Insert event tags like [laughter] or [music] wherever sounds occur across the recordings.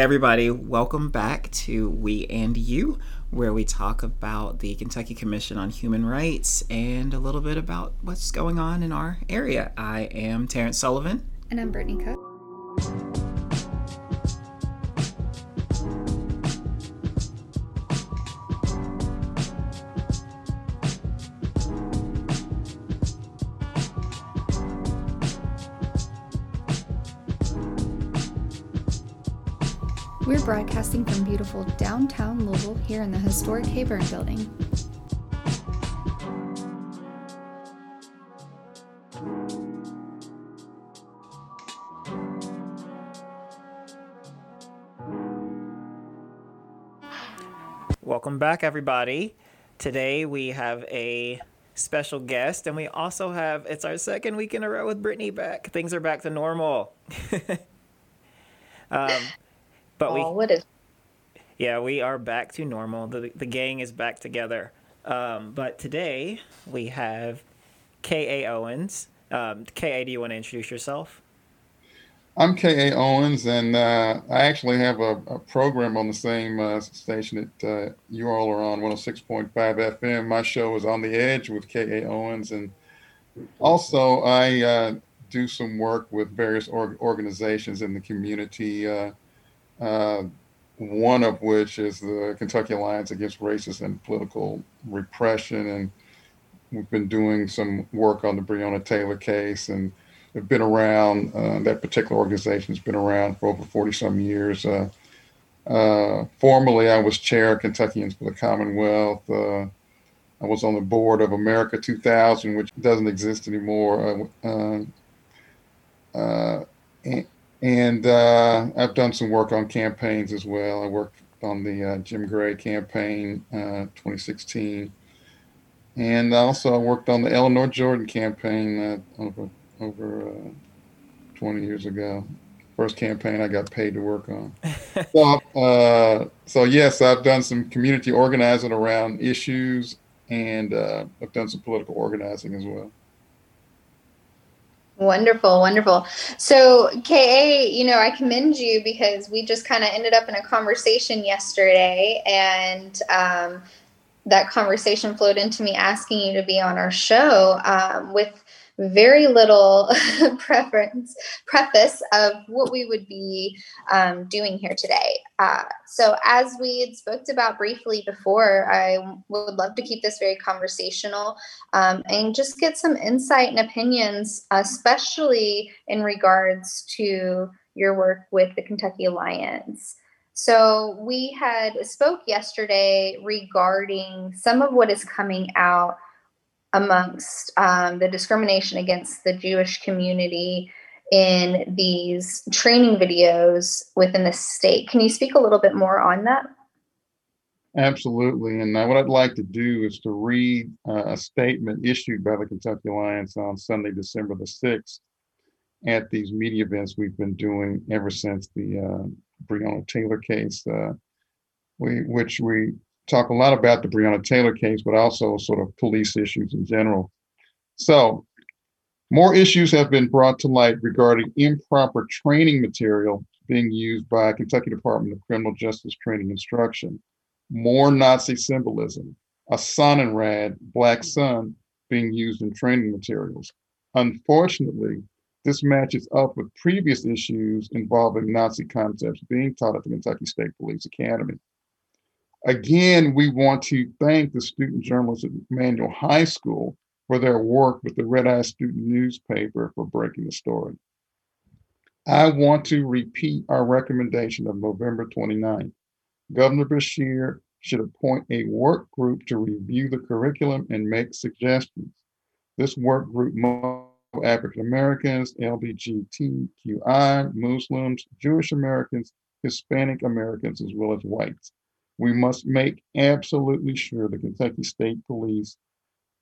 Everybody, welcome back to We and You, where we talk about the Kentucky Commission on Human Rights and a little bit about what's going on in our area. I am Terrence Sullivan. And I'm Brittany Cook. Broadcasting from beautiful downtown Louisville here in the historic Heyburn building. Welcome back, everybody. Today we have a special guest, and we also have it's our second week in a row with Brittany back. Things are back to normal. [laughs] um, but we Oh, what is Yeah, we are back to normal. The the gang is back together. Um, but today we have K.A. Owens. Um, K.A., do you want to introduce yourself? I'm K.A. Owens, and uh, I actually have a, a program on the same uh, station that uh, you all are on, 106.5 FM. My show is On the Edge with K.A. Owens, and also I uh, do some work with various org- organizations in the community. Uh, uh, one of which is the Kentucky Alliance Against Racist and Political Repression. And we've been doing some work on the Breonna Taylor case and have been around. Uh, that particular organization has been around for over 40 some years. Uh, uh, formerly, I was chair of Kentuckians for the Commonwealth. Uh, I was on the board of America 2000, which doesn't exist anymore. Uh, uh, and uh, I've done some work on campaigns as well. I worked on the uh, Jim Gray campaign, uh, 2016, and also I worked on the Eleanor Jordan campaign uh, over over uh, 20 years ago. First campaign I got paid to work on. [laughs] so, uh, so yes, I've done some community organizing around issues, and uh, I've done some political organizing as well. Wonderful, wonderful. So, KA, you know, I commend you because we just kind of ended up in a conversation yesterday, and um, that conversation flowed into me asking you to be on our show um, with very little [laughs] preference preface of what we would be um, doing here today. Uh, so, as we had spoke about briefly before, I would love to keep this very conversational um, and just get some insight and opinions, especially in regards to your work with the Kentucky Alliance. So we had spoke yesterday regarding some of what is coming out amongst um, the discrimination against the Jewish community in these training videos within the state. Can you speak a little bit more on that? Absolutely. And uh, what I'd like to do is to read uh, a statement issued by the Kentucky Alliance on Sunday, December the 6th, at these media events we've been doing ever since the uh, Breonna Taylor case, uh, we, which we talk a lot about the Breonna Taylor case, but also sort of police issues in general. So, more issues have been brought to light regarding improper training material being used by Kentucky Department of Criminal Justice Training Instruction. More Nazi symbolism, a Sonnenrad, black sun, being used in training materials. Unfortunately, this matches up with previous issues involving Nazi concepts being taught at the Kentucky State Police Academy. Again, we want to thank the student journalists at Manual High School for their work with the Red Eye Student newspaper for breaking the story. I want to repeat our recommendation of November 29th. Governor Beshear should appoint a work group to review the curriculum and make suggestions. This work group must African Americans, LGBTQI, Muslims, Jewish Americans, Hispanic Americans, as well as whites. We must make absolutely sure the Kentucky State Police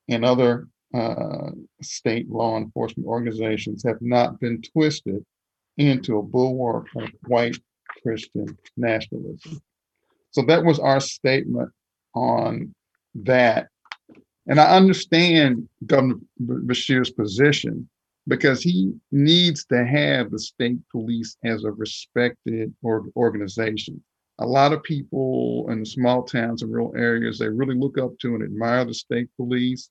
and other uh, state law enforcement organizations have not been twisted into a bulwark of white Christian nationalism. So that was our statement on that. And I understand Governor Beshear's position, because he needs to have the state police as a respected or organization. A lot of people in small towns and rural areas, they really look up to and admire the state police.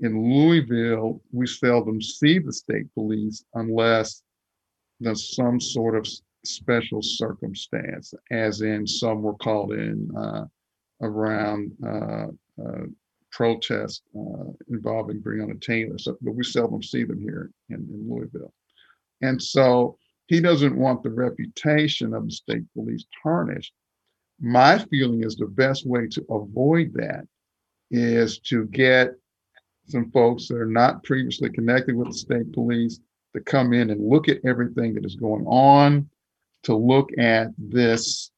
In Louisville, we seldom see the state police unless there's some sort of special circumstance, as in some were called in uh, around uh, uh, protests uh, involving Breonna Taylor. So, but we seldom see them here in, in Louisville. And so he doesn't want the reputation of the state police tarnished. My feeling is the best way to avoid that is to get some folks that are not previously connected with the state police to come in and look at everything that is going on, to look at this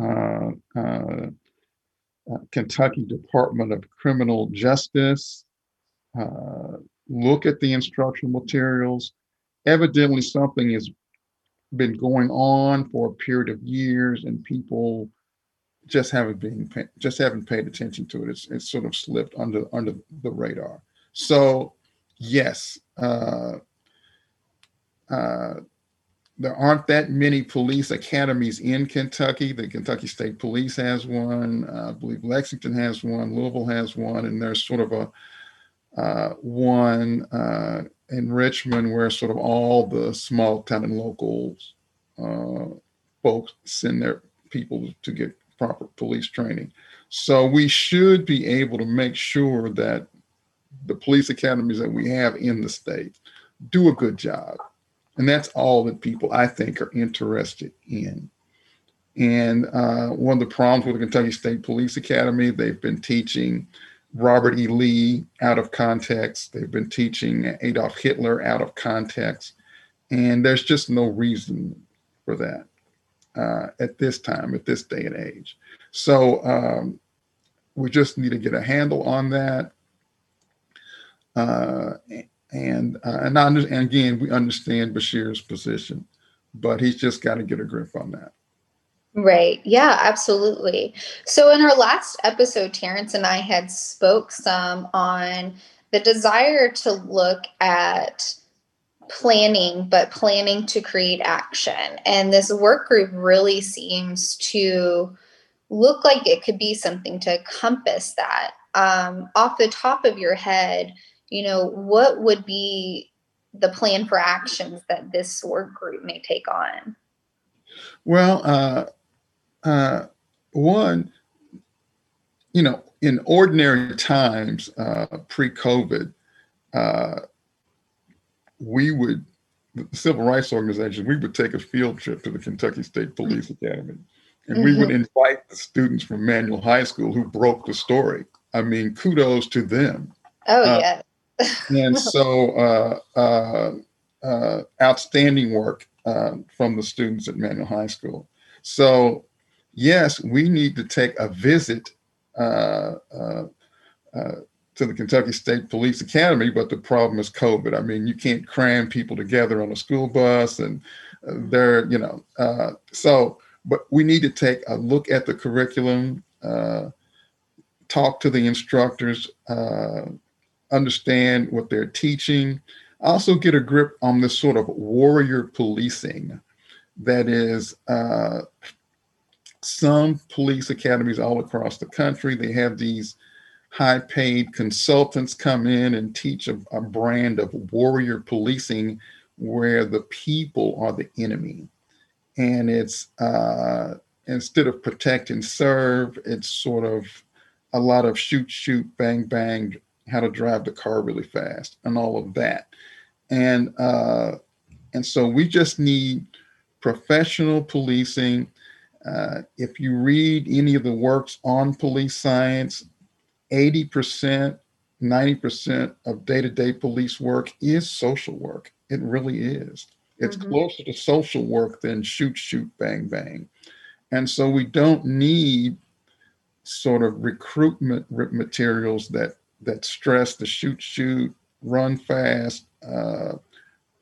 uh, uh, Kentucky Department of Criminal Justice, uh, look at the instructional materials. Evidently, something has been going on for a period of years, and people just haven't been just haven't paid attention to it. It's, it's sort of slipped under under the radar. So, yes, uh, uh, there aren't that many police academies in Kentucky. The Kentucky State Police has one. Uh, I believe Lexington has one. Louisville has one, and there's sort of a uh, one uh, in Richmond where sort of all the small town and local uh, folks send their people to get proper police training. So we should be able to make sure that the police academies that we have in the state do a good job and that's all that people, I think, are interested in. And uh, one of the problems with the Kentucky State Police Academy, they've been teaching Robert E. Lee out of context. They've been teaching Adolf Hitler out of context. And there's just no reason for that uh, at this time, at this day and age. So um, we just need to get a handle on that. Uh, and uh, and, under, and again, we understand Beshear's position, but he's just got to get a grip on that. Right. Yeah, absolutely. So in our last episode, Terrence and I had spoke some on the desire to look at planning, but planning to create action. And this work group really seems to look like it could be something to encompass that. Um, off the top of your head, you know, what would be the plan for actions that this work group may take on? Well, uh, uh, one, you know, in ordinary times, uh, pre-COVID, uh, we would, the civil rights organization, we would take a field trip to the Kentucky State Police Academy, and mm-hmm. we would mm-hmm. invite the students from Manual High School who broke the story. I mean, kudos to them. Oh uh, yeah and [laughs] so uh, uh, uh, outstanding work uh, from the students at Manual High School. So yes, we need to take a visit uh, uh, to the Kentucky State Police Academy, but the problem is COVID. I mean, you can't cram people together on a school bus, and they're you know so. But we need to take a look at the curriculum, talk to the instructors, understand what they're teaching. Also, get a grip on this sort of warrior policing that is uh, some police academies all across the country. They have these high paid consultants come in and teach a, a, brand of warrior policing where the people are the enemy. And it's uh, instead of protect and serve, it's sort of a lot of shoot, shoot, bang, bang, how to drive the car really fast and all of that. And uh, and so we just need professional policing. Uh, if you read any of the works on police science, 80%, 90% of day to day police work is social work. It really is. It's mm-hmm. closer to social work than shoot, shoot, bang, bang. And so we don't need sort of recruitment materials that that stress the shoot, shoot, run fast, uh,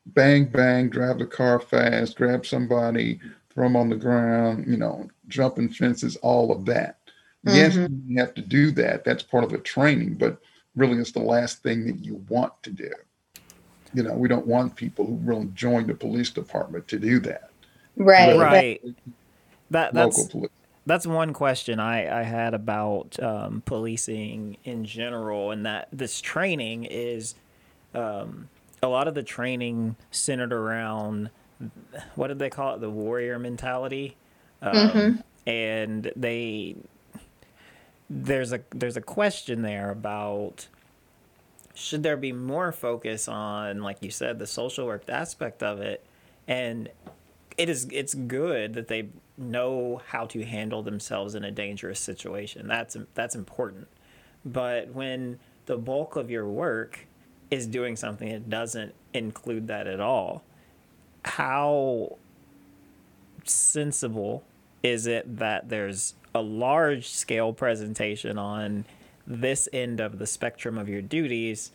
bang, bang, drive the car fast, grab somebody, throw them on the ground, you know, jumping fences, all of that. Mm-hmm. Yes, you have to do that. That's part of the training, but really it's the last thing that you want to do. you know, we don't want people who really join the police department to do that. Right. Right. That Local that's police. that's one question I, I had about um, policing in general, and that this training is um, a lot of the training centered around what did they call it? The warrior mentality, um, and they there's a there's a question there about should there be more focus on like you said the social work aspect of it? And it is it's good that they know how to handle themselves in a dangerous situation. That's that's important. But when the bulk of your work is doing something that doesn't include that at all how sensible is it that there's a large scale presentation on this end of the spectrum of your duties,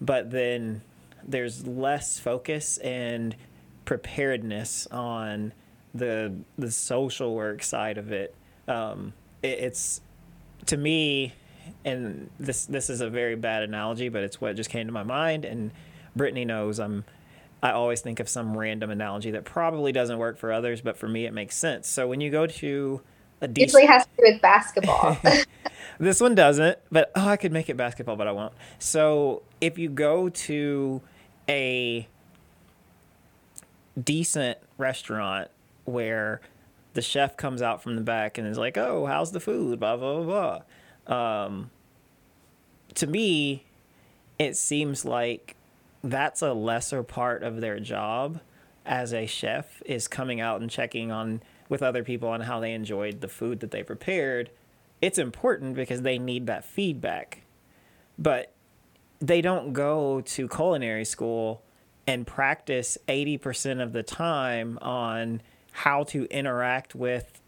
but then there's less focus and preparedness on the the social work side of it. Um, it it's to me, and this this is a very bad analogy, but it's what just came to my mind. And Brittany knows I'm. I always think of some random analogy that probably doesn't work for others, but for me it makes sense. So when you go to a decent, Usually has to do with basketball. [laughs] this one doesn't, but oh, I could make it basketball, but I won't. So if you go to a decent restaurant where the chef comes out from the back and is like, "Oh, how's the food?" Blah blah blah. blah. Um, to me, it seems like that's a lesser part of their job as a chef is coming out and checking on with other people on how they enjoyed the food that they prepared. It's important because they need that feedback. But they don't go to culinary school and practice 80% of the time on how to interact with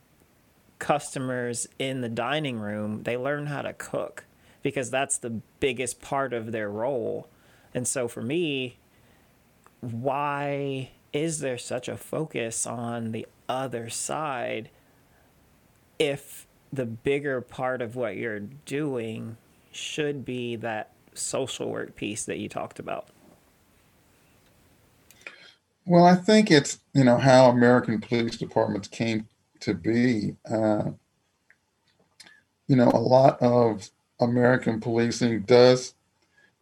customers in the dining room. They learn how to cook because that's the biggest part of their role. And so for me, why is there such a focus on the other side if the bigger part of what you're doing should be that social work piece that you talked about? Well, I think it's, you know, how American police departments came to be. Uh, you know, a lot of American policing does,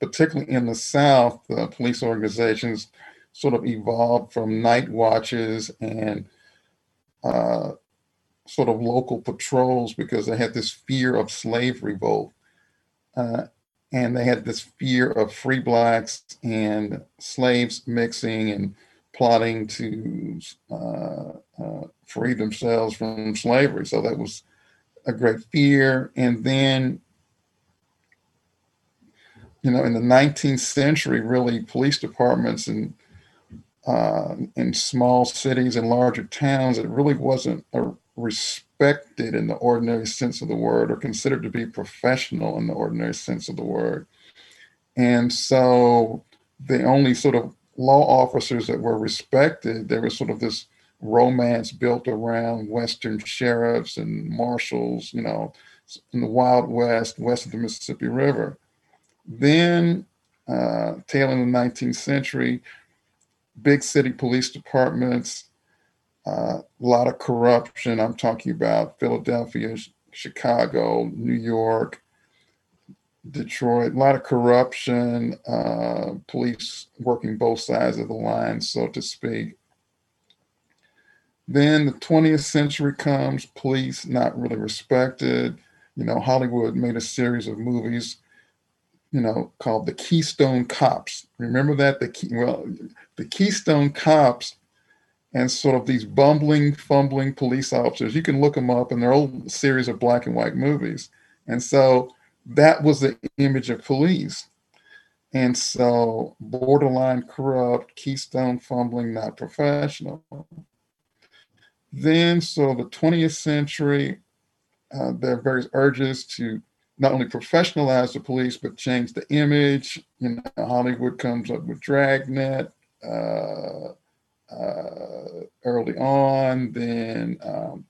particularly in the South, the police organizations sort of evolved from night watches and uh, sort of local patrols because they had this fear of slave revolt. Uh, and they had this fear of free blacks and slaves mixing and plotting to uh, uh, free themselves from slavery. So that was a great fear. And then, you know, in the 19th century, really, police departments and uh, in small cities and larger towns, it really wasn't respected in the ordinary sense of the word or considered to be professional in the ordinary sense of the word. And so the only sort of law officers that were respected, there was sort of this romance built around Western sheriffs and marshals, you know, in the Wild West, west of the Mississippi River. Then, uh, tail in the 19th century, big city police departments, uh, a lot of corruption. I'm talking about Philadelphia, Chicago, New York, Detroit, a lot of corruption, uh, police working both sides of the line, so to speak. Then the 20th century comes, police not really respected. You know, Hollywood made a series of movies, you know, called the Keystone Cops. Remember that? The key, well, the Keystone Cops and sort of these bumbling, fumbling police officers. You can look them up, and they're old series of black and white movies. And so that was the image of police. And so borderline corrupt, keystone fumbling, not professional. Then, so the 20th century, uh, there are various urges to not only professionalize the police, but change the image. You know, Hollywood comes up with Dragnet uh, uh, early on, then um,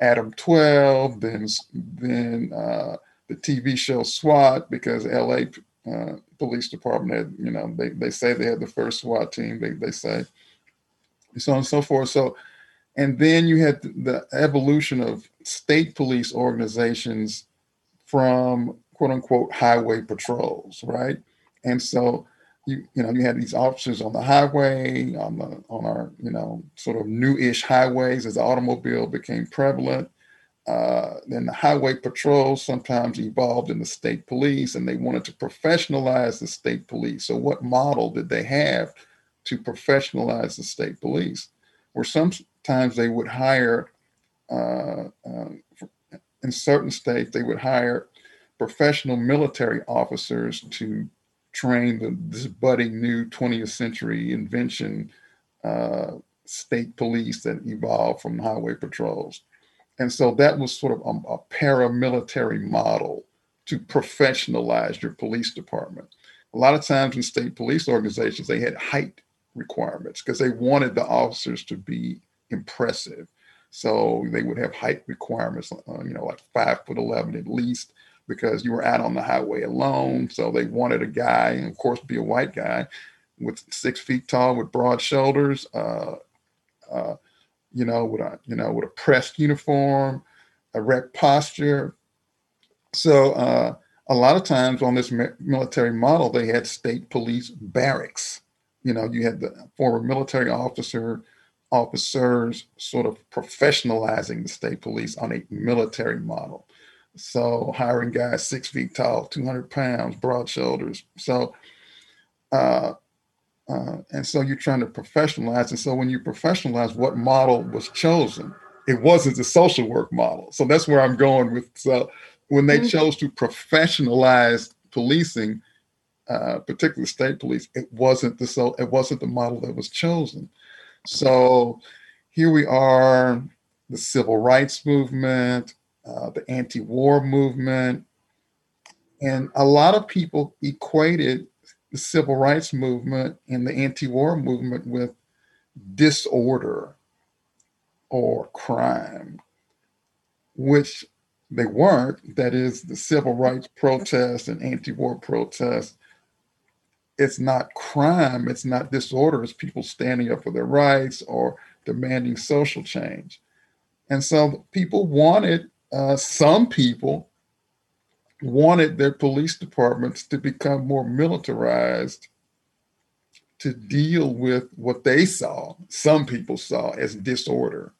Adam 12, then, then uh, the TV show SWAT because LA uh, police department had, you know, they, they say they had the first SWAT team, they, they say, so on and so forth. So, and then you had the evolution of state police organizations from quote unquote highway patrols, right? And so you you know you had these officers on the highway on the on our you know sort of new-ish highways as the automobile became prevalent. Uh, then the highway patrols sometimes evolved in the state police, and they wanted to professionalize the state police. So, what model did they have to professionalize the state police? Where sometimes they would hire, uh, uh, in certain states, they would hire professional military officers to train the, this budding new 20th century invention uh, state police that evolved from highway patrols. And so that was sort of a, a paramilitary model to professionalize your police department. A lot of times in state police organizations, they had height requirements because they wanted the officers to be impressive. So they would have height requirements, uh, you know, like five foot 11 at least, because you were out on the highway alone. So they wanted a guy, and of course, be a white guy with six feet tall, with broad shoulders, uh, uh, you know, with a you know with a pressed uniform, erect posture. So uh, a lot of times on this military model, they had state police barracks. You know, you had the former military officer officers sort of professionalizing the state police on a military model. So hiring guys six feet tall, 200 pounds, broad shoulders. So, uh, uh, and so you're trying to professionalize. And so when you professionalize, what model was chosen? It wasn't the social work model. So that's where I'm going with. So when they mm-hmm. chose to professionalize policing, uh, particularly state police, it wasn't the so it wasn't the model that was chosen. So here we are, the civil rights movement, uh, the anti war movement. And a lot of people equated the civil rights movement and the anti war movement with disorder or crime, which they weren't. That is, the civil rights protests and anti war protests. It's not crime, it's not disorder, it's people standing up for their rights or demanding social change. And so people wanted uh, some people wanted their police departments to become more militarized to deal with what they saw, some people saw as disorder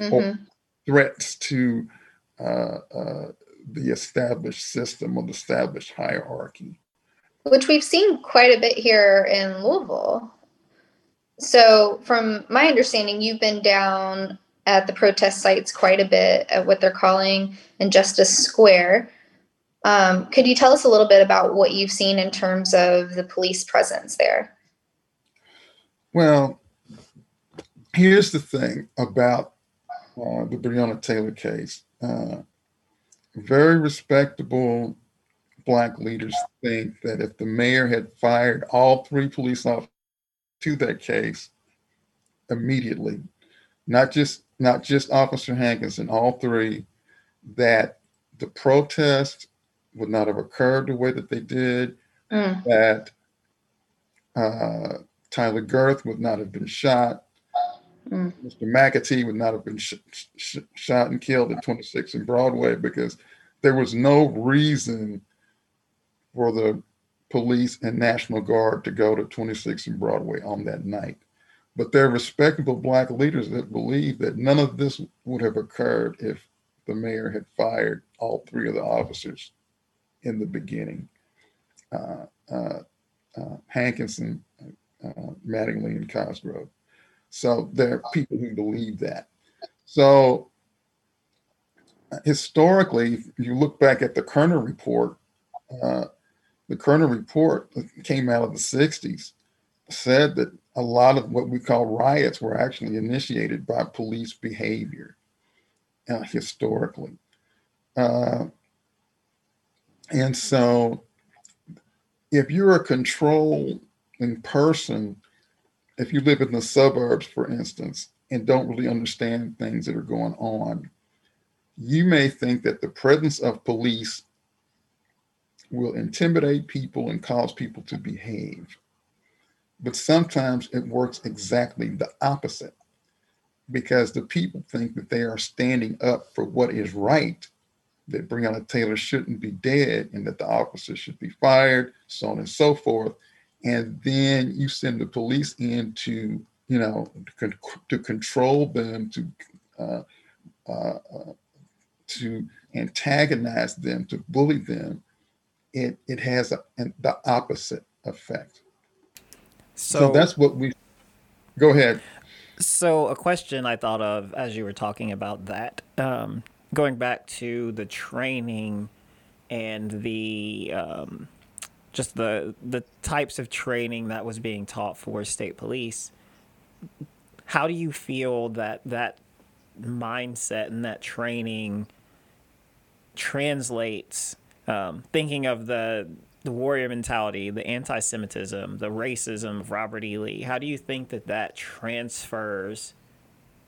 mm-hmm. or threats to uh, uh, the established system or the established hierarchy. Which we've seen quite a bit here in Louisville. So, from my understanding, you've been down at the protest sites quite a bit at what they're calling Injustice Square. Um, could you tell us a little bit about what you've seen in terms of the police presence there? Well, here's the thing about uh, the Breonna Taylor case. Uh, very respectable Black leaders think that if the mayor had fired all three police officers to that case immediately, not just not just Officer Hankison, all three, that the protest would not have occurred the way that they did, mm. that uh, Tyler Gerth would not have been shot, mm. Mr. McAtee would not have been sh- sh- shot and killed at 26 and Broadway because there was no reason for the police and National Guard to go to 26 and Broadway on that night. But there are respectable black leaders that believe that none of this would have occurred if the mayor had fired all three of the officers in the beginning. Uh, uh, uh, Hankison, uh, Mattingly, and Cosgrove. So there are people who believe that. So historically, if you look back at the Kerner report, uh, the Kerner report came out of the 60s, said that a lot of what we call riots were actually initiated by police behavior uh, historically. Uh, and so, if you're a controlling person, if you live in the suburbs, for instance, and don't really understand things that are going on, you may think that the presence of police will intimidate people and cause people to behave. But sometimes it works exactly the opposite because the people think that they are standing up for what is right, that Breonna Taylor shouldn't be dead and that the officer should be fired, so on and so forth. And then you send the police in to, you know, to, to control them, to uh, uh, uh, to antagonize them, to bully them. It it has a, an, the opposite effect. So, so that's what we. Go ahead. So, a question I thought of as you were talking about that, um, going back to the training and the um, just the the types of training that was being taught for state police. How do you feel that that mindset and that training translates? Um, thinking of the the warrior mentality, the anti-Semitism, the racism of Robert E. Lee. How do you think that that transfers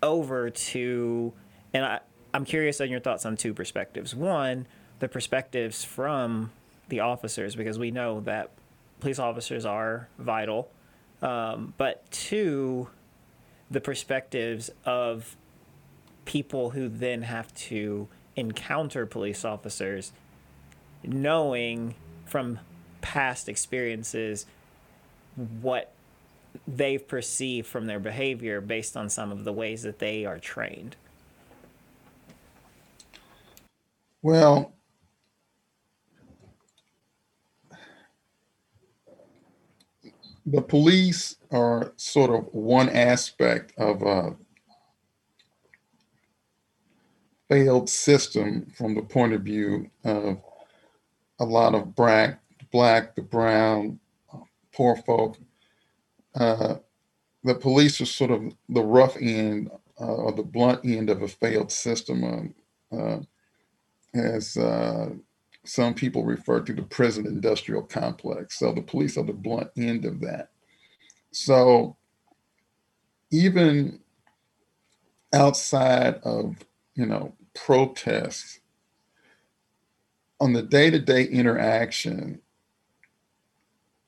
over to? And I, I'm curious on your thoughts on two perspectives. One, the perspectives from the officers, because we know that police officers are vital. Um, but two, the perspectives of people who then have to encounter police officers knowing from past experiences what they've perceived from their behavior based on some of the ways that they are trained? Well, the police are sort of one aspect of a failed system from the point of view of a lot of black, black, the brown, poor folk. Uh, the police are sort of the rough end uh, or the blunt end of a failed system, uh, as uh, some people refer to the prison industrial complex. So the police are the blunt end of that. So even outside of you know protests on the day-to-day interaction,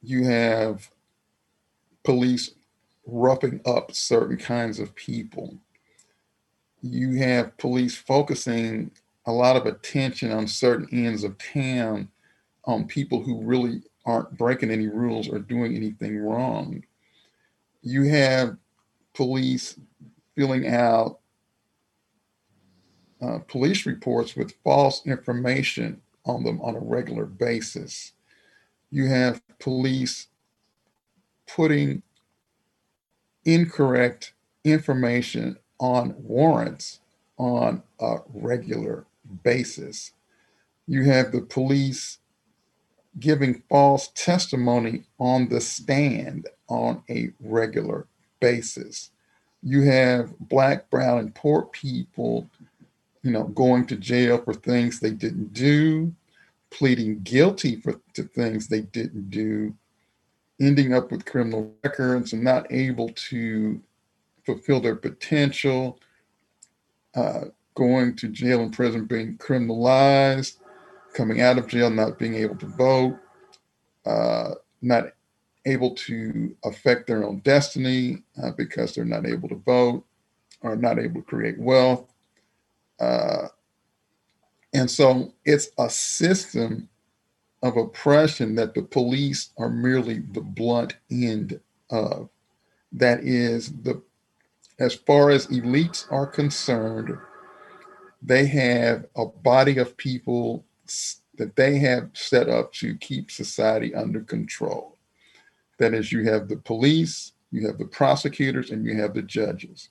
you have police roughing up certain kinds of people. You have police focusing a lot of attention on certain ends of town on people who really aren't breaking any rules or doing anything wrong. You have police filling out uh, police reports with false information on them on a regular basis. You have police putting incorrect information on warrants on a regular basis. You have the police giving false testimony on the stand on a regular basis. You have black, brown, and poor people you know, going to jail for things they didn't do, pleading guilty for to things they didn't do, ending up with criminal records and not able to fulfill their potential, uh, going to jail and prison being criminalized, coming out of jail not being able to vote, uh, not able to affect their own destiny uh, because they're not able to vote or not able to create wealth uh, and so it's a system of oppression that the police are merely the blunt end of. That is the as far as elites are concerned, they have a body of people that they have set up to keep society under control. That is, you have the police, you have the prosecutors, and you have the judges.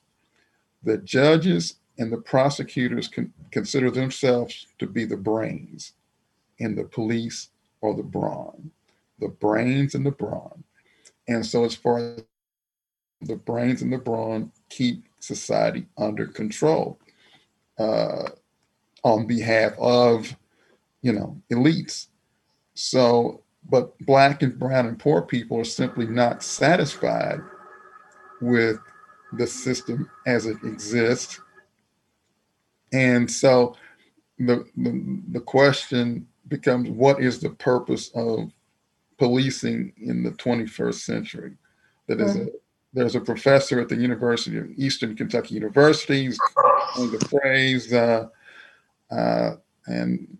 The judges and the prosecutors can consider themselves to be the brains, and the police are the brawn, the brains and the brawn. And so, as far as the brains and the brawn keep society under control uh, on behalf of, you know, elites. So, but black and brown and poor people are simply not satisfied with the system as it exists and so the, the, the question becomes what is the purpose of policing in the 21st century? That is a there's a professor at the University of Eastern Kentucky University on the phrase, uh, uh, and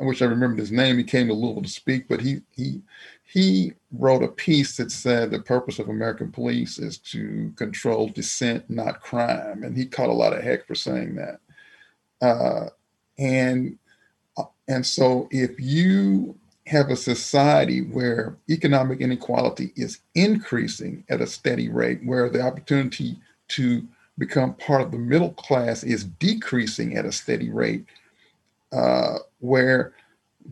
I wish I remembered his name. He came to Louisville to speak, but he he he wrote a piece that said the purpose of American police is to control dissent, not crime, and he caught a lot of heck for saying that. Uh, and and so if you have a society where economic inequality is increasing at a steady rate, where the opportunity to become part of the middle class is decreasing at a steady rate, uh, where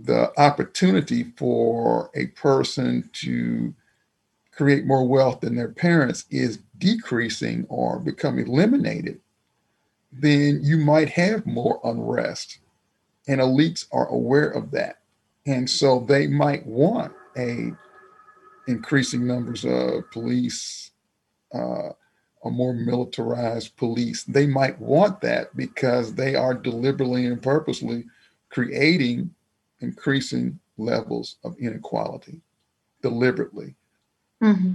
the opportunity for a person to create more wealth than their parents is decreasing or become eliminated, then you might have more unrest. And elites are aware of that. And so they might want a increasing numbers of police, uh, a more militarized police. They might want that because they are deliberately and purposely creating increasing levels of inequality deliberately. Mm-hmm.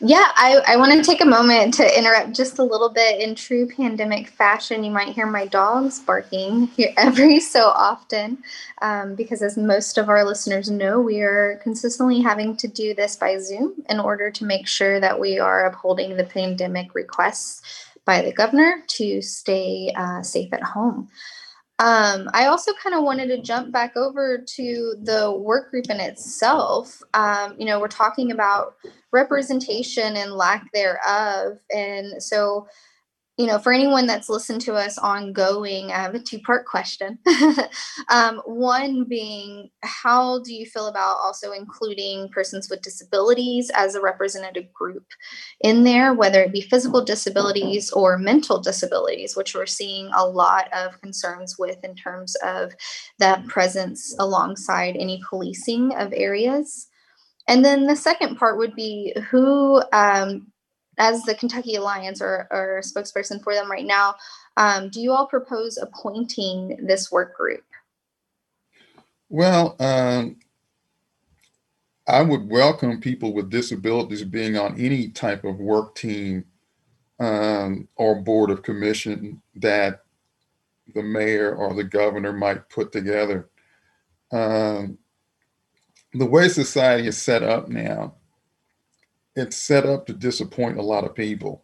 Yeah, I, I want to take a moment to interrupt just a little bit. In true pandemic fashion, you might hear my dogs barking here [laughs] every so often, um, because as most of our listeners know, we are consistently having to do this by Zoom in order to make sure that we are upholding the pandemic requests by the governor to stay uh, safe at home. Um, I also kind of wanted to jump back over to the work group in itself. Um, you know, we're talking about representation and lack thereof. And so you know, for anyone that's listened to us ongoing, I have a two part question. [laughs] um, one being, how do you feel about also including persons with disabilities as a representative group in there, whether it be physical disabilities or mental disabilities, which we're seeing a lot of concerns with in terms of that presence alongside any policing of areas? And then the second part would be who um, as the Kentucky Alliance or, or spokesperson for them right now, um, do you all propose appointing this work group? Well, um, I would welcome people with disabilities being on any type of work team um, or board of commission that the mayor or the governor might put together. Um, the way society is set up now, it's set up to disappoint a lot of people.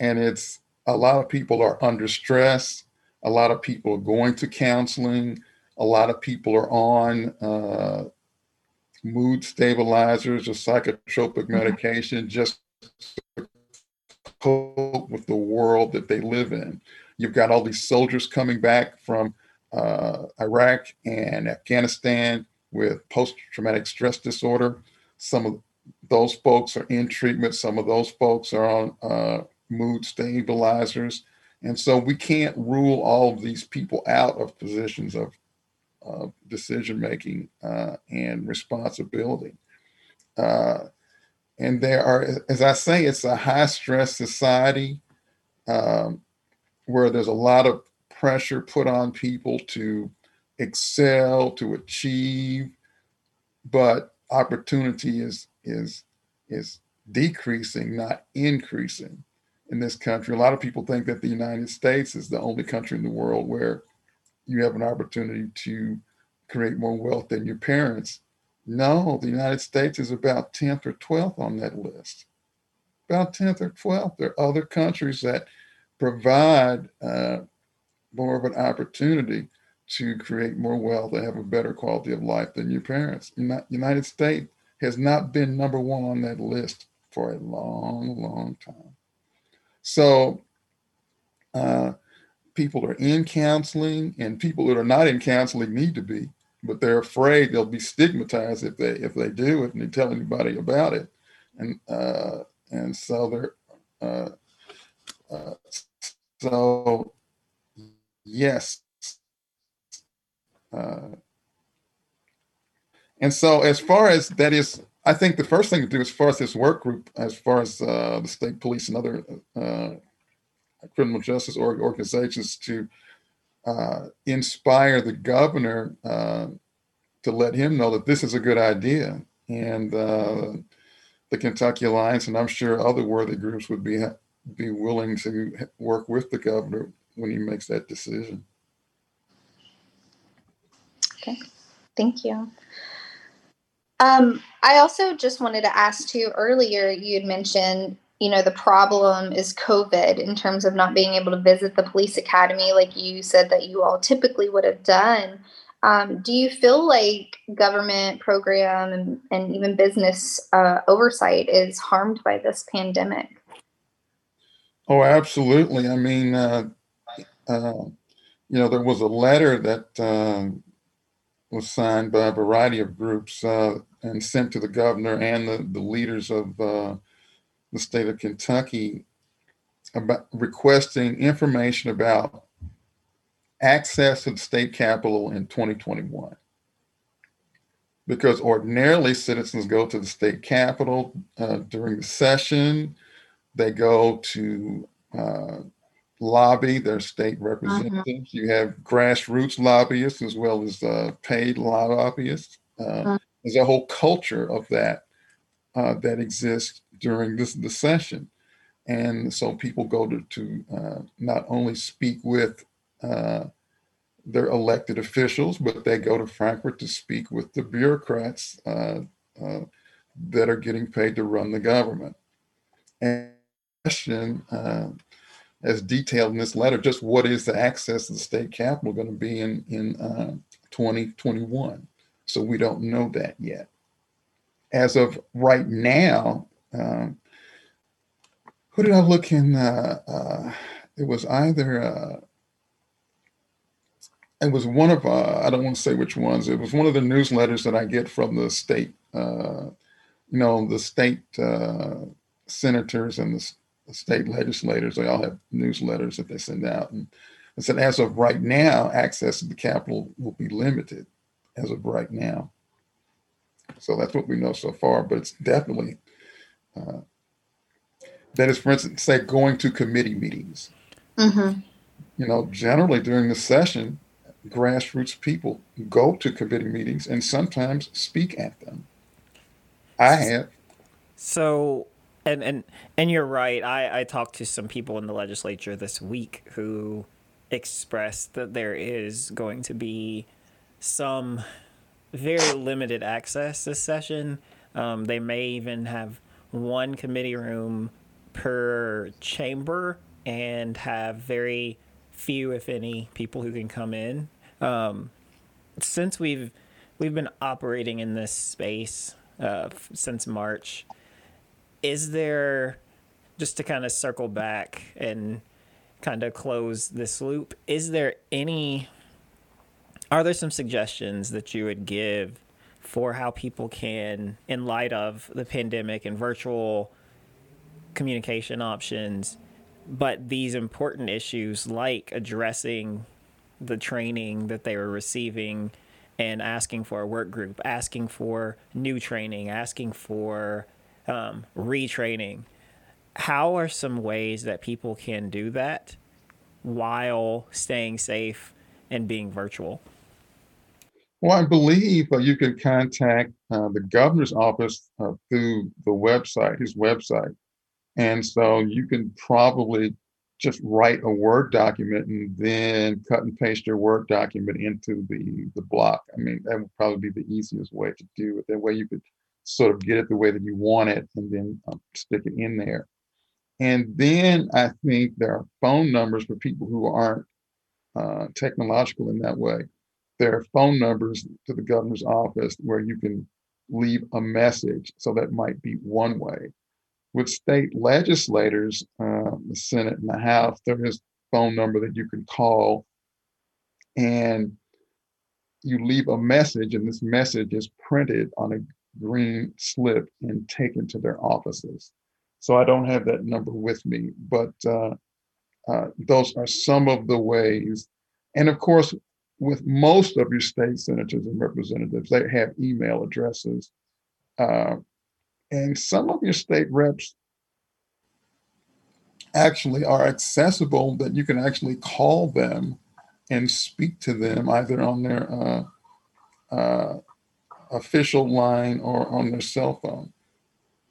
And it's a lot of people are under stress. A lot of people are going to counseling. A lot of people are on uh, mood stabilizers or psychotropic mm-hmm. medication just to cope with the world that they live in. You've got all these soldiers coming back from uh, Iraq and Afghanistan with post traumatic stress disorder. Some of those folks are in treatment. Some of those folks are on uh, mood stabilizers. And so we can't rule all of these people out of positions of uh, decision making uh, and responsibility. Uh, and there are, as I say, it's a high stress society um, where there's a lot of pressure put on people to excel, to achieve, but opportunity is is is decreasing, not increasing in this country. A lot of people think that the United States is the only country in the world where you have an opportunity to create more wealth than your parents. No, the United States is about 10th or 12th on that list. About 10th or 12th. There are other countries that provide uh, more of an opportunity to create more wealth and have a better quality of life than your parents. United States has not been number one on that list for a long, long time. So uh, people are in counseling, and people that are not in counseling need to be, but they're afraid they'll be stigmatized if they if they do and they tell anybody about it, and uh, and so they're uh, uh so yes. Uh, and so, as far as that is, I think the first thing to do, as far as this work group, as far as uh, the state police and other uh, criminal justice organizations, to uh, inspire the governor uh, to let him know that this is a good idea. And uh, the Kentucky Alliance, and I'm sure other worthy groups would be be willing to work with the governor when he makes that decision. Okay, thank you. Um, I also just wanted to ask too. Earlier, you had mentioned, you know, the problem is COVID in terms of not being able to visit the police academy, like you said that you all typically would have done. Um, do you feel like government program and, and even business uh, oversight is harmed by this pandemic? Oh, absolutely. I mean, uh, uh, you know, there was a letter that um, was signed by a variety of groups uh, and sent to the governor and the, the leaders of uh, the state of Kentucky about requesting information about access to the state capitol in 2021. Because ordinarily citizens go to the state capitol uh, during the session, they go to uh, lobby their state uh-huh. representatives. Uh-huh. You have grassroots lobbyists as well as uh, paid lobbyists. Uh, uh-huh. There's a whole culture of that uh, that exists during this the session, and so people go to to uh, not only speak with uh, their elected officials, but they go to Frankfort to speak with the bureaucrats uh, that are getting paid to run the government. And question as detailed in this letter, just what is the access to the state capitol going to be in in uh, 2021? So we don't know that yet. As of right now, um, who did I look in? Uh, uh, it was either uh, it was one of uh, I don't want to say which ones. It was one of the newsletters that I get from the state, uh, you know, the state senators and the state legislators, they all have newsletters that they send out. And I said, as of right now, access to the Capitol will be limited as of right now. So that's what we know so far, but it's definitely, uh, that is, for instance, say going to committee meetings. Mm-hmm. You know, generally during the session, grassroots people go to committee meetings and sometimes speak at them. I have. So and and and you're right. I I talked to some people in the legislature this week who expressed that there is going to be some very limited access this session. Um, they may even have one committee room per chamber and have very few, if any, people who can come in. Um, since we've we've been operating in this space uh, since March, is there just to kind of circle back and kind of close this loop is there any are there some suggestions that you would give for how people can in light of the pandemic and virtual communication options but these important issues like addressing the training that they were receiving and asking for a work group asking for new training asking for um, retraining. How are some ways that people can do that while staying safe and being virtual? Well, I believe uh, you can contact uh, the governor's office uh, through the website, his website. And so you can probably just write a Word document and then cut and paste your Word document into the, the block. I mean, that would probably be the easiest way to do it. That way you could sort of get it the way that you want it and then um, stick it in there. And then I think there are phone numbers for people who aren't uh, technological in that way. There are phone numbers to the governor's office where you can leave a message. So that might be one way. With state legislators, uh, the Senate and the House, there is a phone number that you can call and you leave a message and this message is printed on a green slip and taken to their offices. So I don't have that number with me, but uh, uh, those are some of the ways. And of course, with most of your state senators and representatives, they have email addresses. Uh, and some of your state reps actually are accessible that you can actually call them and speak to them either on their uh, uh, official line or on their cell phone,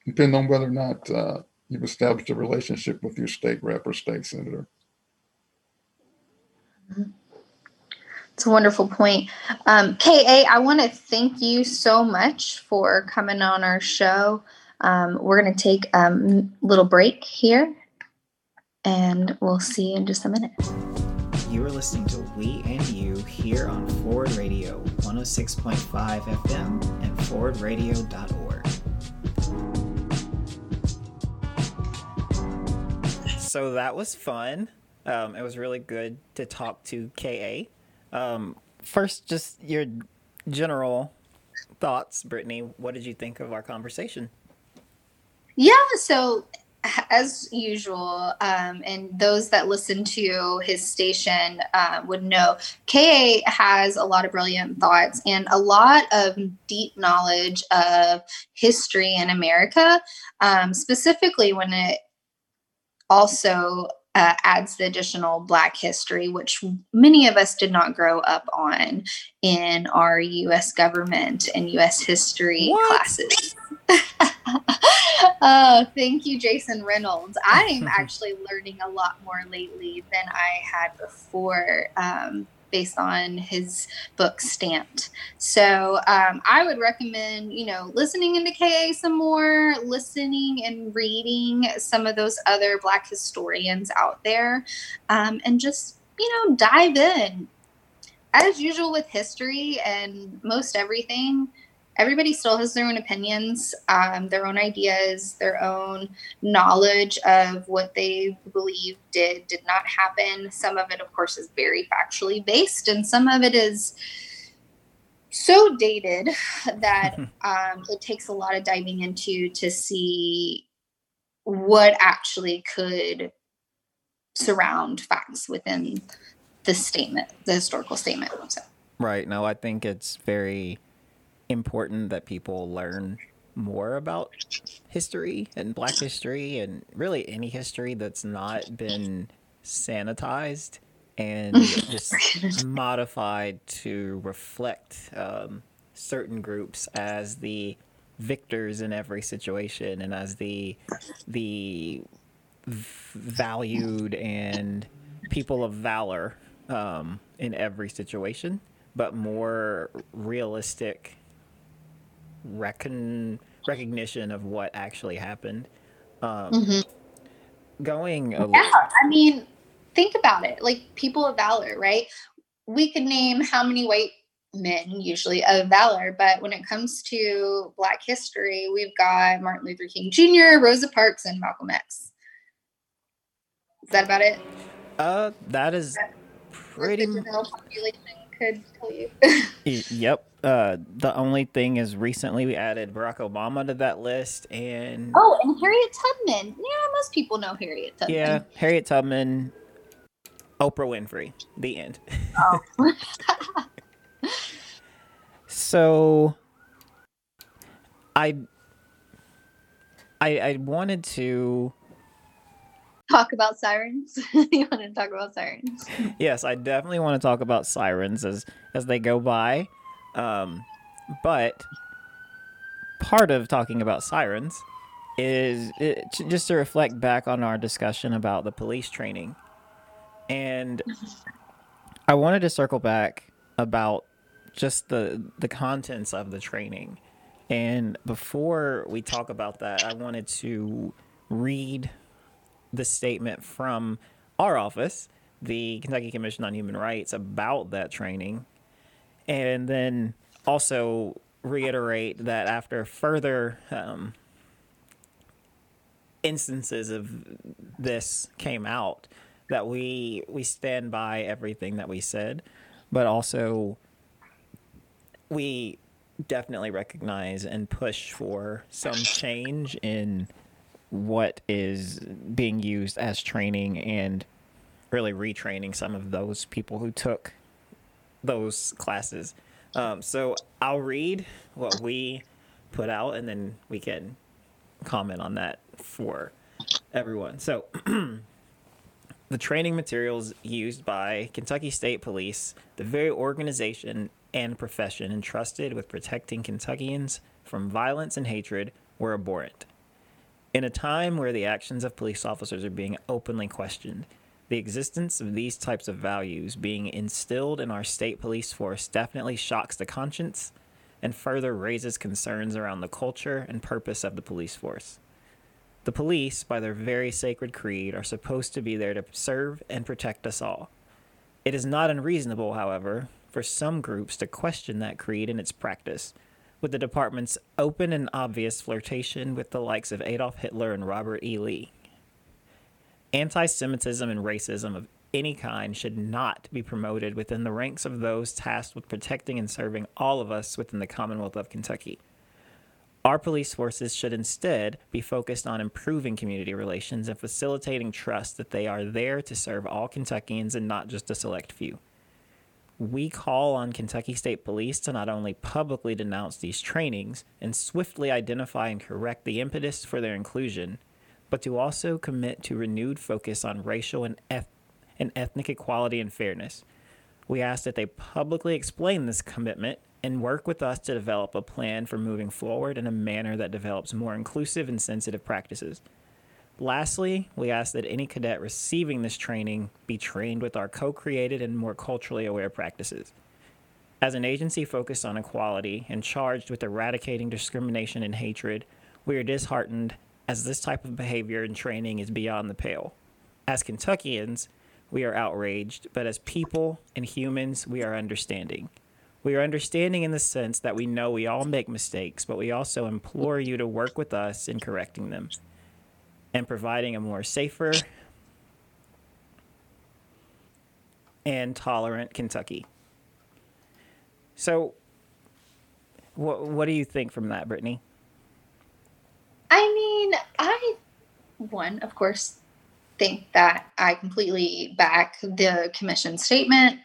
depending on whether or not uh, you've established a relationship with your state rep or state senator. It's a wonderful point. Um, KA, I want to thank you so much for coming on our show. Um, we're going to take a um, little break here and we'll see you in just a minute. You are listening to We and You here on Forward Radio 106.5 FM and forwardradio.org. So that was fun. Um, it was really good to talk to KA. Um, first, just your general thoughts, Brittany. What did you think of our conversation? Yeah, so as usual, um, and those that listen to his station uh, would know, KA has a lot of brilliant thoughts and a lot of deep knowledge of history in America, um, specifically when it also uh, adds the additional Black history, which many of us did not grow up on in our U.S. government and U.S. history what? classes. Oh, thank you, Jason Reynolds. I'm [laughs] actually learning a lot more lately than I had before. Um, based on his book stamped so um, i would recommend you know listening into ka some more listening and reading some of those other black historians out there um, and just you know dive in as usual with history and most everything everybody still has their own opinions, um, their own ideas, their own knowledge of what they believe did did not happen. Some of it, of course, is very factually based, and some of it is so dated [laughs] that [laughs] um, it takes a lot of diving into to see what actually could surround facts within the statement, the historical statement. So. Right. No, I think it's very important that people learn more about history and black history and really any history that's not been sanitized and [laughs] just modified to reflect um, certain groups as the victors in every situation and as the the valued and people of valor um, in every situation, but more realistic recon recognition of what actually happened. Um, mm-hmm. Going, yeah, I mean, think about it. Like people of valor, right? We could name how many white men usually of valor, but when it comes to Black history, we've got Martin Luther King Jr., Rosa Parks, and Malcolm X. Is that about it? Uh, that is pretty. The general population could tell you. yep. Uh, the only thing is recently we added Barack Obama to that list, and oh, and Harriet Tubman. Yeah, most people know Harriet Tubman. Yeah, Harriet Tubman, Oprah Winfrey. The end. Oh. [laughs] so, I, I, I wanted to talk about sirens? [laughs] you want to talk about sirens? Yes, I definitely want to talk about sirens as as they go by. Um, but part of talking about sirens is it, just to reflect back on our discussion about the police training. And I wanted to circle back about just the the contents of the training. And before we talk about that, I wanted to read the statement from our office, the Kentucky Commission on Human Rights, about that training. And then also reiterate that after further um, instances of this came out, that we we stand by everything that we said, but also we definitely recognize and push for some change in what is being used as training and really retraining some of those people who took those classes. Um, so I'll read what we put out and then we can comment on that for everyone. So [clears throat] the training materials used by Kentucky State Police, the very organization and profession entrusted with protecting Kentuckians from violence and hatred were abhorrent. In a time where the actions of police officers are being openly questioned, the existence of these types of values being instilled in our state police force definitely shocks the conscience and further raises concerns around the culture and purpose of the police force. The police, by their very sacred creed, are supposed to be there to serve and protect us all. It is not unreasonable, however, for some groups to question that creed and its practice, with the department's open and obvious flirtation with the likes of Adolf Hitler and Robert E. Lee. Anti Semitism and racism of any kind should not be promoted within the ranks of those tasked with protecting and serving all of us within the Commonwealth of Kentucky. Our police forces should instead be focused on improving community relations and facilitating trust that they are there to serve all Kentuckians and not just a select few. We call on Kentucky State Police to not only publicly denounce these trainings and swiftly identify and correct the impetus for their inclusion, but to also commit to renewed focus on racial and, eth- and ethnic equality and fairness. We ask that they publicly explain this commitment and work with us to develop a plan for moving forward in a manner that develops more inclusive and sensitive practices. Lastly, we ask that any cadet receiving this training be trained with our co created and more culturally aware practices. As an agency focused on equality and charged with eradicating discrimination and hatred, we are disheartened as this type of behavior and training is beyond the pale. As Kentuckians, we are outraged, but as people and humans, we are understanding. We are understanding in the sense that we know we all make mistakes, but we also implore you to work with us in correcting them and providing a more safer and tolerant Kentucky. So, what what do you think from that, Brittany? I mean, I one, of course, think that I completely back the commission statement,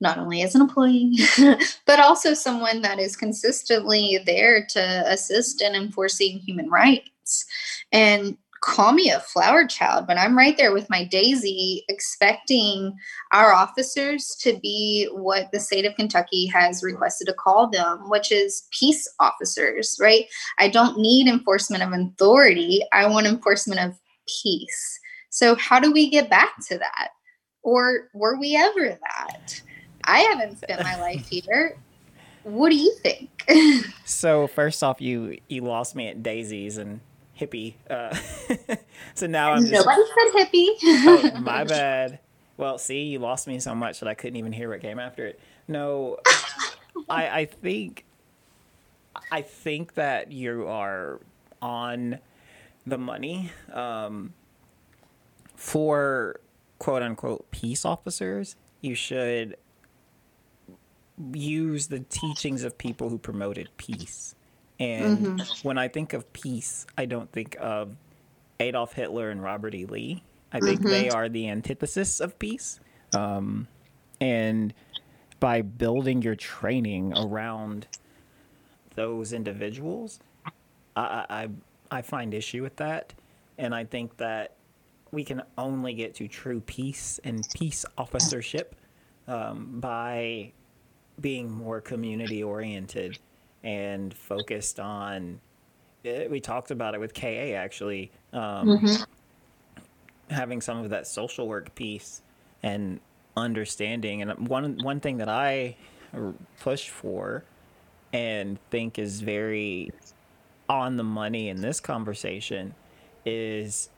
not only as an employee, [laughs] but also someone that is consistently there to assist in enforcing human rights. And call me a flower child, but I'm right there with my daisy, expecting our officers to be what the state of Kentucky has requested to call them, which is peace officers, right? I don't need enforcement of authority, I want enforcement of peace. So, how do we get back to that? Or were we ever that? I haven't spent my [laughs] life here. What do you think? [laughs] so first off, you you lost me at Daisies and hippie. Uh, [laughs] so now I'm just, nobody said hippie. [laughs] oh, [laughs] my bad. Well, see, you lost me so much that I couldn't even hear what came after it. No, I I think I think that you are on the money um, for quote unquote peace officers. You should use the teachings of people who promoted peace. And mm-hmm. when I think of peace, I don't think of Adolf Hitler and Robert E. Lee. I think mm-hmm. they are the antithesis of peace. Um, and by building your training around those individuals, I, I, I find issue with that. And I think that we can only get to true peace and peace officership um, by being more community oriented and focused on. Eh, we talked about it with KA actually, um, mm-hmm. having some of that social work piece and understanding. And one one thing that I push for and think is very on the money in this conversation is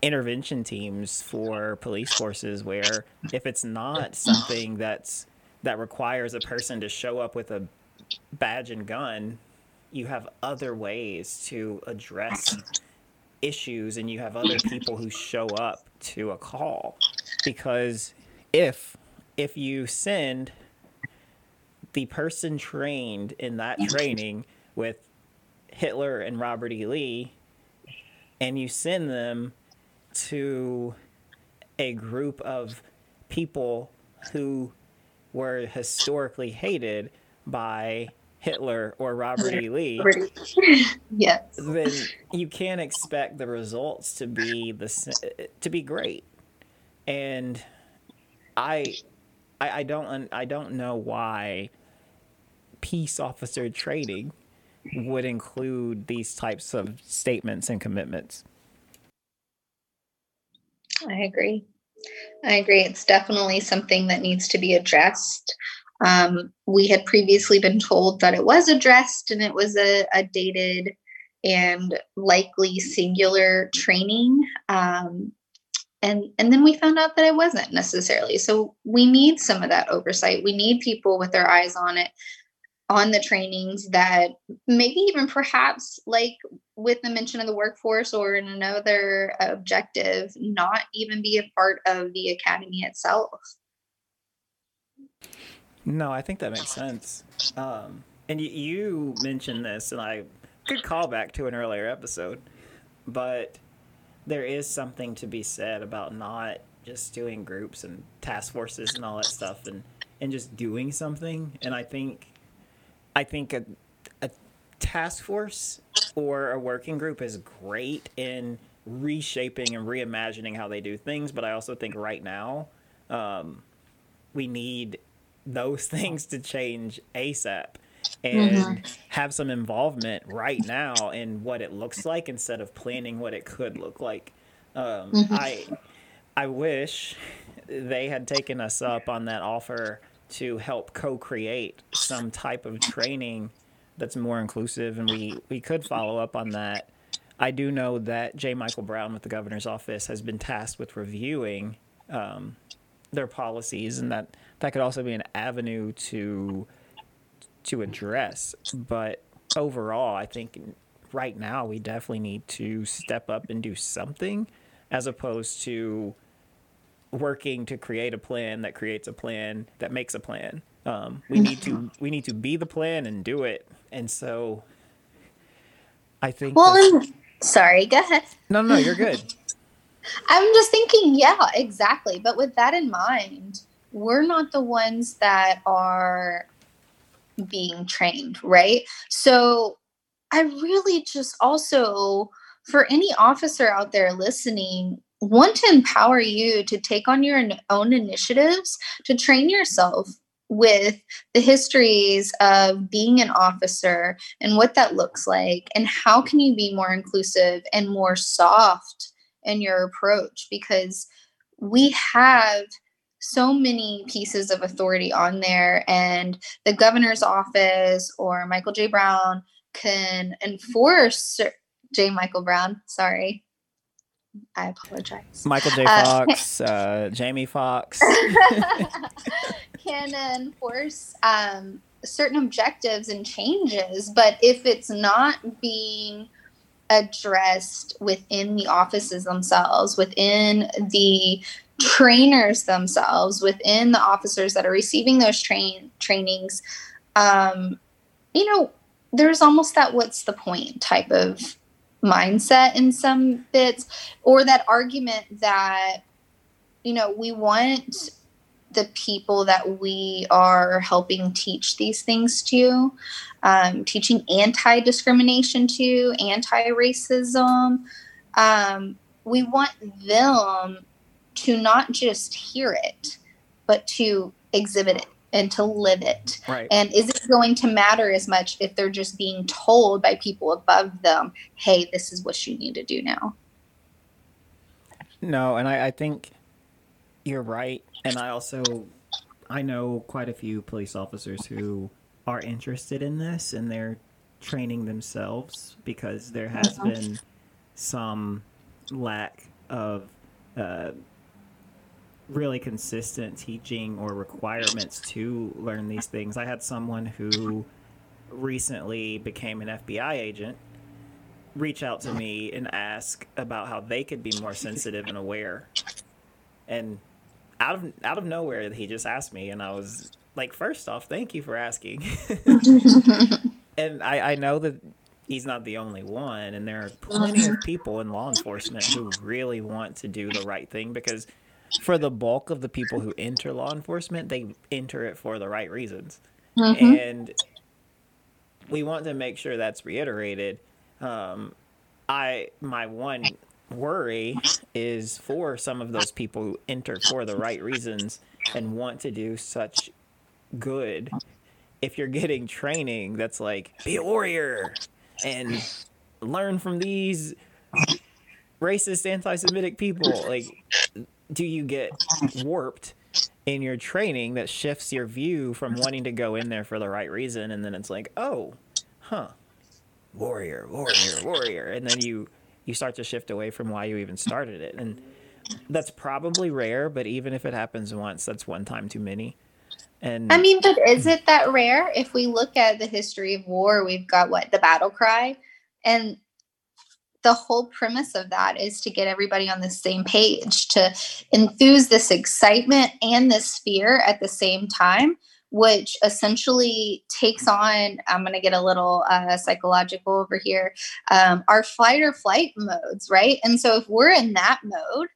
intervention teams for police forces where if it's not something that's that requires a person to show up with a badge and gun, you have other ways to address issues and you have other people who show up to a call because if if you send the person trained in that training with Hitler and Robert E. Lee and you send them to a group of people who were historically hated by Hitler or Robert E. Lee, [laughs] yes, then you can't expect the results to be the to be great. And I, I, I don't I don't know why peace officer trading would include these types of statements and commitments. I agree. I agree. It's definitely something that needs to be addressed. Um, we had previously been told that it was addressed and it was a, a dated and likely singular training. Um, and and then we found out that it wasn't necessarily. So we need some of that oversight. We need people with their eyes on it on the trainings that maybe even perhaps like with the mention of the workforce or in another objective not even be a part of the academy itself no i think that makes sense um, and y- you mentioned this and i could call back to an earlier episode but there is something to be said about not just doing groups and task forces and all that stuff and and just doing something and i think I think a, a task force or a working group is great in reshaping and reimagining how they do things. But I also think right now um, we need those [laughs] things to change ASAP and mm-hmm. have some involvement right now in what it looks like instead of planning what it could look like. Um, mm-hmm. I I wish they had taken us up on that offer to help co-create some type of training that's more inclusive and we we could follow up on that i do know that j michael brown with the governor's office has been tasked with reviewing um, their policies and that that could also be an avenue to to address but overall i think right now we definitely need to step up and do something as opposed to working to create a plan that creates a plan that makes a plan. Um, we need to [laughs] we need to be the plan and do it. And so, I think. Well, that, sorry. Go ahead. No, no, you're good. [laughs] I'm just thinking, yeah, exactly. But with that in mind, we're not the ones that are being trained, right? So I really just also, for any officer out there listening, want to empower you to take on your own initiatives to train yourself with the histories of being an officer and what that looks like and how can you be more inclusive and more soft in your approach because we have so many pieces of authority on there and the governor's office or michael j brown can enforce j michael brown sorry I apologize. Michael J. Uh, [laughs] Fox, uh, uh, Jamie Foxx [laughs] [laughs] can enforce um, certain objectives and changes, but if it's not being addressed within the offices themselves, within the trainers themselves, within the officers that are receiving those train trainings, um, you know, there's almost that what's the point type of mindset in some bits or that argument that you know we want the people that we are helping teach these things to um, teaching anti-discrimination to anti-racism um, we want them to not just hear it but to exhibit it and to live it. Right. And is it going to matter as much if they're just being told by people above them, hey, this is what you need to do now? No, and I, I think you're right. And I also I know quite a few police officers who are interested in this and they're training themselves because there has uh-huh. been some lack of uh, really consistent teaching or requirements to learn these things. I had someone who recently became an FBI agent reach out to me and ask about how they could be more sensitive and aware. And out of out of nowhere he just asked me and I was like first off, thank you for asking. [laughs] and I, I know that he's not the only one and there are plenty of people in law enforcement who really want to do the right thing because for the bulk of the people who enter law enforcement, they enter it for the right reasons. Mm-hmm. And we want to make sure that's reiterated. Um, I my one worry is for some of those people who enter for the right reasons and want to do such good. If you're getting training that's like be a warrior and learn from these racist anti-semitic people like do you get warped in your training that shifts your view from wanting to go in there for the right reason? And then it's like oh huh warrior warrior warrior. And then you you start to shift away from why you even started it. And that's probably rare but even if it happens once that's one time too many. And I mean, but is it that rare? If we look at the history of war, we've got what the battle cry, and the whole premise of that is to get everybody on the same page, to enthuse this excitement and this fear at the same time, which essentially takes on, I'm going to get a little uh, psychological over here, um, our fight or flight modes, right? And so if we're in that mode,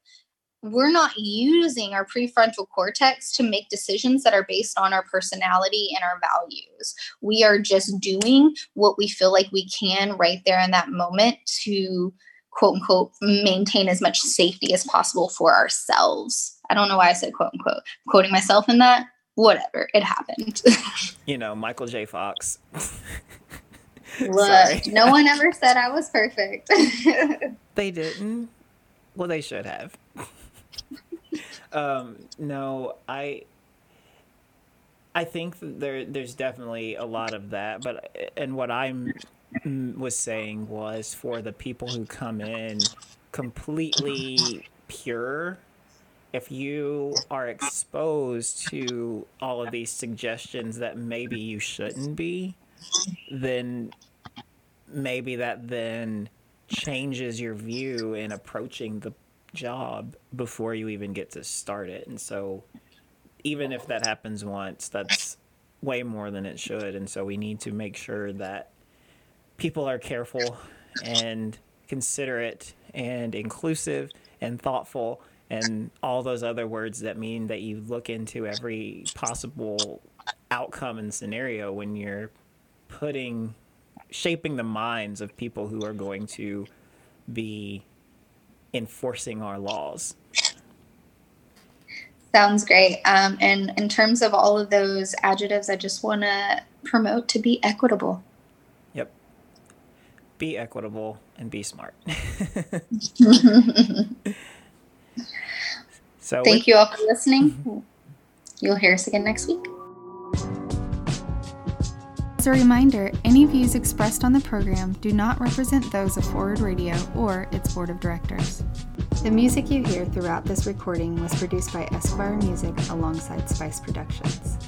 we're not using our prefrontal cortex to make decisions that are based on our personality and our values. We are just doing what we feel like we can right there in that moment to quote unquote maintain as much safety as possible for ourselves. I don't know why I said quote unquote. I'm quoting myself in that. Whatever, it happened. [laughs] you know, Michael J. Fox. [laughs] Look, no one ever said I was perfect. [laughs] they didn't. Well, they should have um, no, I I think there there's definitely a lot of that, but and what I'm mm, was saying was for the people who come in completely pure if you are exposed to all of these suggestions that maybe you shouldn't be then maybe that then changes your view in approaching the job before you even get to start it. And so even if that happens once, that's way more than it should. And so we need to make sure that people are careful and considerate and inclusive and thoughtful and all those other words that mean that you look into every possible outcome and scenario when you're putting shaping the minds of people who are going to be enforcing our laws. Sounds great. Um, and in terms of all of those adjectives, I just want to promote to be equitable. Yep. Be equitable and be smart. [laughs] [laughs] so thank with- you all for listening. You'll hear us again next week. As a reminder, any views expressed on the program do not represent those of Forward Radio or its board of directors. The music you hear throughout this recording was produced by Esquire Music alongside Spice Productions.